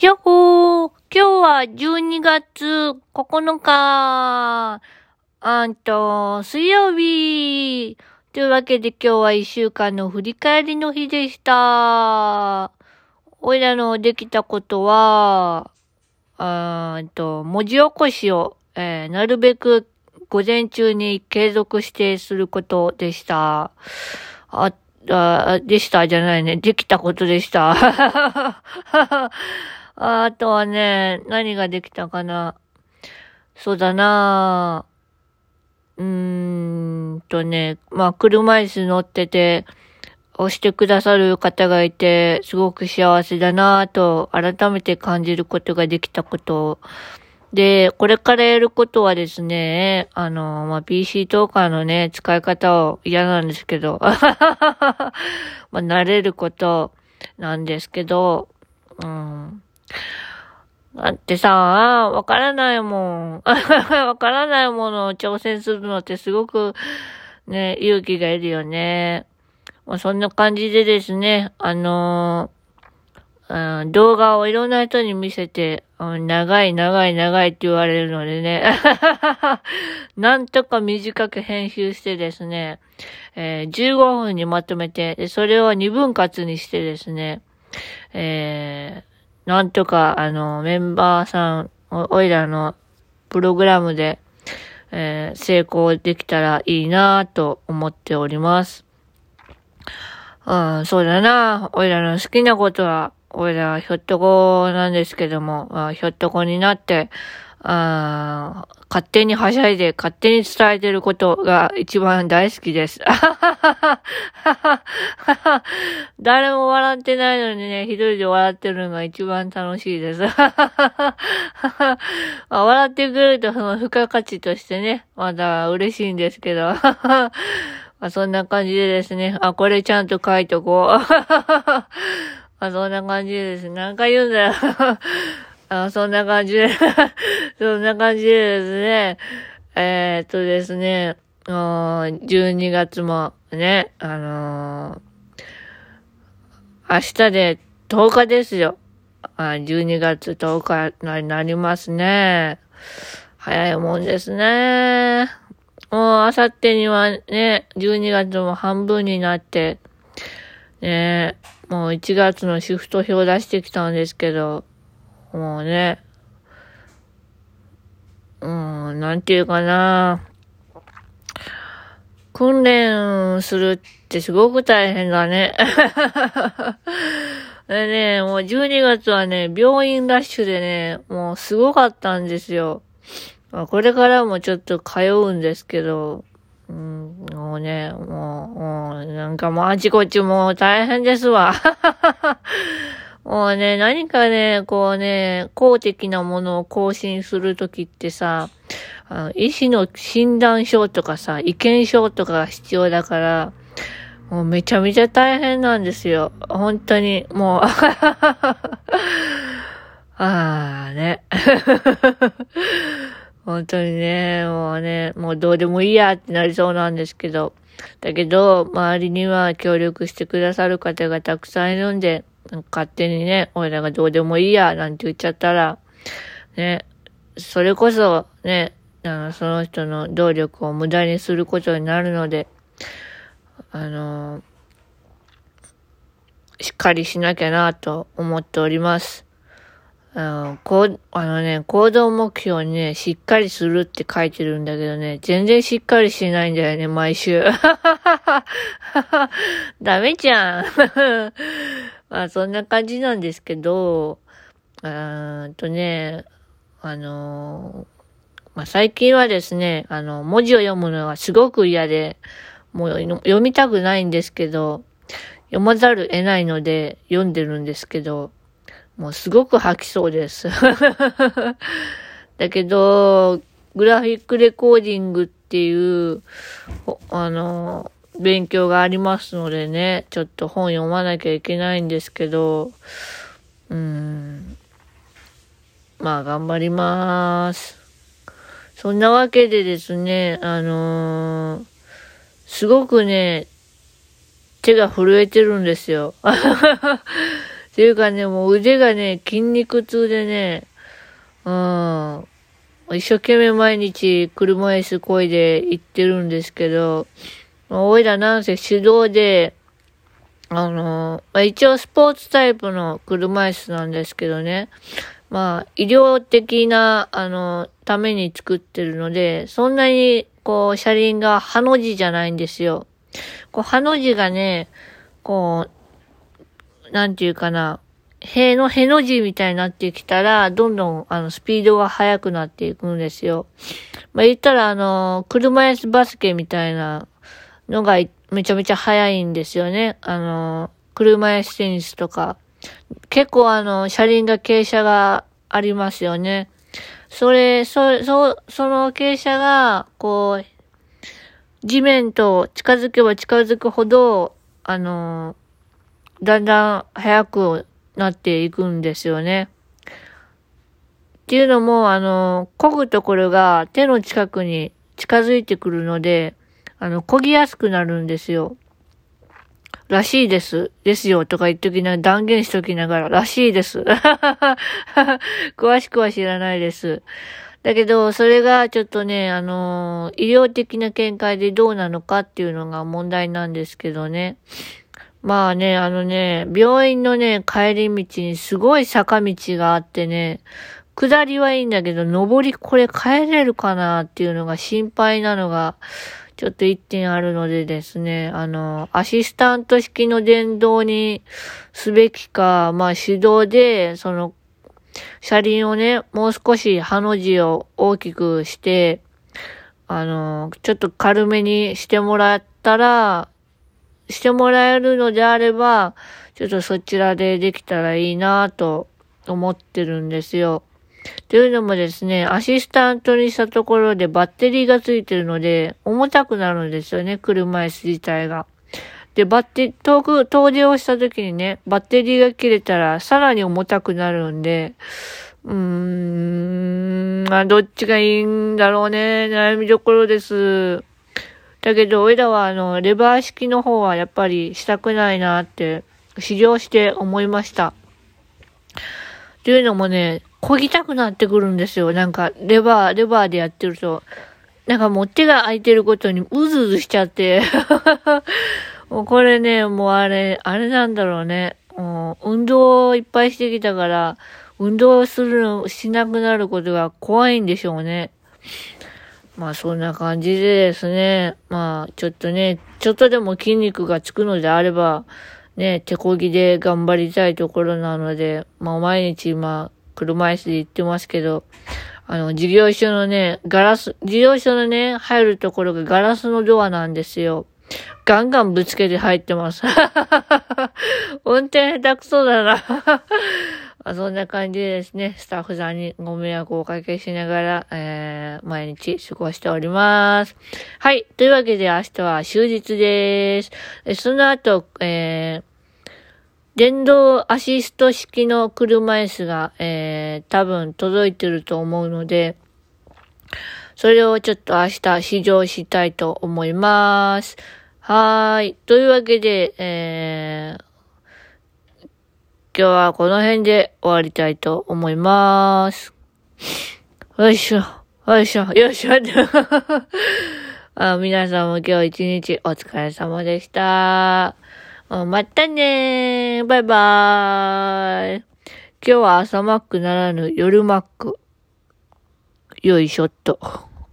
やっほー今日は12月9日あんと、水曜日というわけで今日は1週間の振り返りの日でした。おいらのできたことは、あんと、文字起こしを、えーなるべく午前中に継続してすることでした。あ、あ、でしたじゃないね。できたことでした。あとはね、何ができたかな。そうだなうーんとね、まあ、車椅子乗ってて、押してくださる方がいて、すごく幸せだなぁと、改めて感じることができたこと。で、これからやることはですね、あの、まあ、PC トーカーのね、使い方を嫌なんですけど、まあ、慣れることなんですけど、うん。だってさ、わからないもん。わからないものを挑戦するのってすごくね、勇気がいるよね。まあ、そんな感じでですね、あのーうん動画をいろんな人に見せて、うん長い長い長いって言われるのでね、なんとか短く編集してですね、えー15分にまとめて、それを2分割にしてですね、えーなんとか、あの、メンバーさん、おいらのプログラムで、えー成功できたらいいなぁと思っております。うん、そうだな。おいらの好きなことは、おいらはひょっとこなんですけども、まあひょっとこになって、勝手にはしゃいで、勝手に伝えてることが一番大好きです。誰も笑ってないのにね、一人で笑ってるのが一番楽しいです。笑ってくれるとその付加価値としてね、まだ嬉しいんですけど。まそんな感じでですね、あ、これちゃんと書いとこう。まそんな感じでですね、何回言うんだよ。あ そんな感じで、そんな感じでですね、えー、っとですね、12月もね、あのー明日で10日ですよ。あ12月10日になりますね。早いもんですね。もう、あさってにはね、12月も半分になって、ね、もう1月のシフト表出してきたんですけど、もうね、うん、なんていうかな。訓練するってすごく大変だね。でね、もう12月はね、病院ラッシュでね、もうすごかったんですよ。まあこれからもちょっと通うんですけど、うん、もうね、もう、もう、なんかもうあちこちもう大変ですわ。もうね、何かね、こうね、公的なものを更新するときってさ、あの医師の診断書とかさ、意見書とかが必要だから、もうめちゃめちゃ大変なんですよ。本当に、もう、ああね。本当にね、もうね、もうどうでもいいやってなりそうなんですけど。だけど、周りには協力してくださる方がたくさんいるんで、勝手にね、俺らがどうでもいいや、なんて言っちゃったら、ね、それこそ、ね、あの、その人の動力を無駄にすることになるので、あの、しっかりしなきゃなと思っております。あの、こう、あのね、行動目標にね、しっかりするって書いてるんだけどね、全然しっかりしないんだよね、毎週。ダメじゃん。まあ、そんな感じなんですけど、あーんとね、あのまあ、最近はですね、あの、文字を読むのがすごく嫌で、もう読みたくないんですけど、読まざる得ないので読んでるんですけど、もうすごく吐きそうです。だけど、グラフィックレコーディングっていう、あの、勉強がありますのでね、ちょっと本読まなきゃいけないんですけど、うん、まあ頑張ります。そんなわけでですね、あのーすごくね、手が震えてるんですよ。っていうかね、もう腕がね、筋肉痛でね、うん。一生懸命毎日車椅子こいで行ってるんですけど、おいらなんせ手動で、あの、まあ、一応スポーツタイプの車椅子なんですけどね。まあ、医療的な、あの、ために作ってるので、そんなに、こう、車輪がハの字じゃないんですよ。こう、ハの字がね、こう、なんていうかな、への、への字みたいになってきたら、どんどん、あの、スピードが速くなっていくんですよ。まあ、言ったら、あの、車椅子バスケみたいなのがめちゃめちゃ速いんですよね。あの、車椅子テニスとか。結構あの、車輪が傾斜がありますよね。それ、そ、そ、その傾斜が、こう、地面と近づけば近づくほど、あの、だんだん速くなっていくんですよね。っていうのも、あの、漕ぐところが手の近くに近づいてくるので、あの、漕ぎやすくなるんですよ。らしいです。ですよとか言っときながら、断言しときながら、らしいです。詳しくは知らないです。だけど、それがちょっとね、あの、医療的な見解でどうなのかっていうのが問題なんですけどね。まあね、あのね、病院のね、帰り道にすごい坂道があってね、下りはいいんだけど、上りこれ帰れるかなっていうのが心配なのが、ちょっと一点あるのでですね、あの、アシスタント式の電動にすべきか、まあ手動で、その、車輪をね、もう少しハの字を大きくして、あの、ちょっと軽めにしてもらったら、してもらえるのであれば、ちょっとそちらでできたらいいなと思ってるんですよ。というのもですね、アシスタントにしたところでバッテリーがついてるので、重たくなるんですよね、車椅子自体が。で、バッテ、遠く、遠出をした時にね、バッテリーが切れたらさらに重たくなるんで、うーん、まあ、どっちがいいんだろうね、悩みどころです。だけど、俺らはあの、レバー式の方はやっぱりしたくないなって、試乗して思いました。というのもね、漕ぎたくなってくるんですよ。なんか、レバー、レバーでやってると。なんかもう手が空いてることにうずうずしちゃって。もうこれね、もうあれ、あれなんだろうね。もう運動をいっぱいしてきたから、運動するの、しなくなることが怖いんでしょうね。まあそんな感じでですね。まあちょっとね、ちょっとでも筋肉がつくのであれば、ね、手漕ぎで頑張りたいところなので、まあ毎日今、車椅子で行ってますけど、あの、事業所のね、ガラス、事業所のね、入るところがガラスのドアなんですよ。ガンガンぶつけて入ってます。運転下手くそだな まあ、そんな感じでですね、スタッフさんにご迷惑をおかけしながら、えー、毎日過ごしております。はい。というわけで明日は終日です。その後、えー、電動アシスト式の車椅子が、えー、多分届いてると思うので、それをちょっと明日試乗したいと思います。はい。というわけで、えー、今日はこの辺で終わりたいと思います。よいしょ。よいしょ。よいしょ。あ皆さんも今日一日お疲れ様でした。またねー。バイバーイ。今日は朝マックならぬ夜マック。よいしょっと。